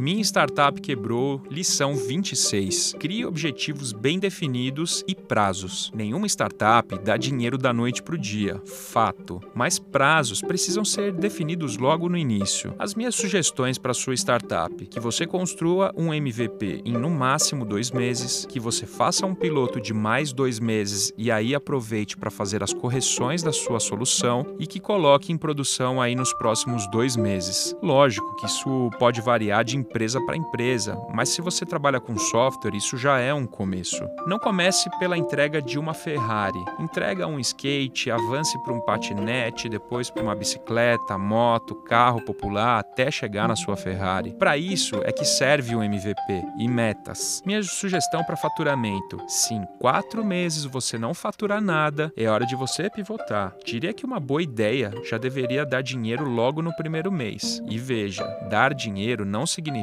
Minha Startup Quebrou, lição 26. Crie objetivos bem definidos e prazos. Nenhuma startup dá dinheiro da noite para o dia, fato. Mas prazos precisam ser definidos logo no início. As minhas sugestões para sua startup: que você construa um MVP em no máximo dois meses, que você faça um piloto de mais dois meses e aí aproveite para fazer as correções da sua solução e que coloque em produção aí nos próximos dois meses. Lógico que isso pode variar de empresa para empresa, mas se você trabalha com software, isso já é um começo. Não comece pela entrega de uma Ferrari. Entrega um skate, avance para um patinete, depois para uma bicicleta, moto, carro popular, até chegar na sua Ferrari. Para isso é que serve o MVP e metas. Minha sugestão para faturamento: se em quatro meses você não faturar nada, é hora de você pivotar. Diria que uma boa ideia já deveria dar dinheiro logo no primeiro mês. E veja, dar dinheiro não significa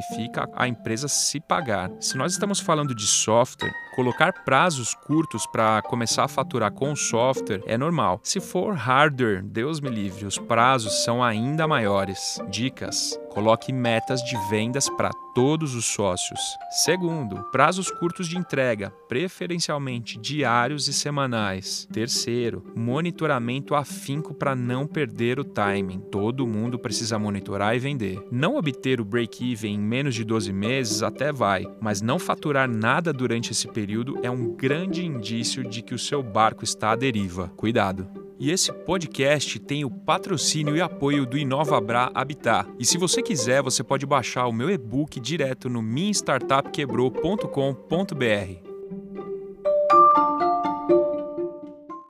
a empresa se pagar. Se nós estamos falando de software, colocar prazos curtos para começar a faturar com o software é normal. Se for hardware, Deus me livre, os prazos são ainda maiores. Dicas: coloque metas de vendas para todos os sócios. Segundo, prazos curtos de entrega, preferencialmente diários e semanais. Terceiro, monitoramento afinco para não perder o timing. Todo mundo precisa monitorar e vender. Não obter o break-even em menos de 12 meses até vai, mas não faturar nada durante esse período é um grande indício de que o seu barco está à deriva. Cuidado! E esse podcast tem o patrocínio e apoio do InovaBra Habitat. E se você quiser, você pode baixar o meu e-book direto no minstartupquebrou.com.br.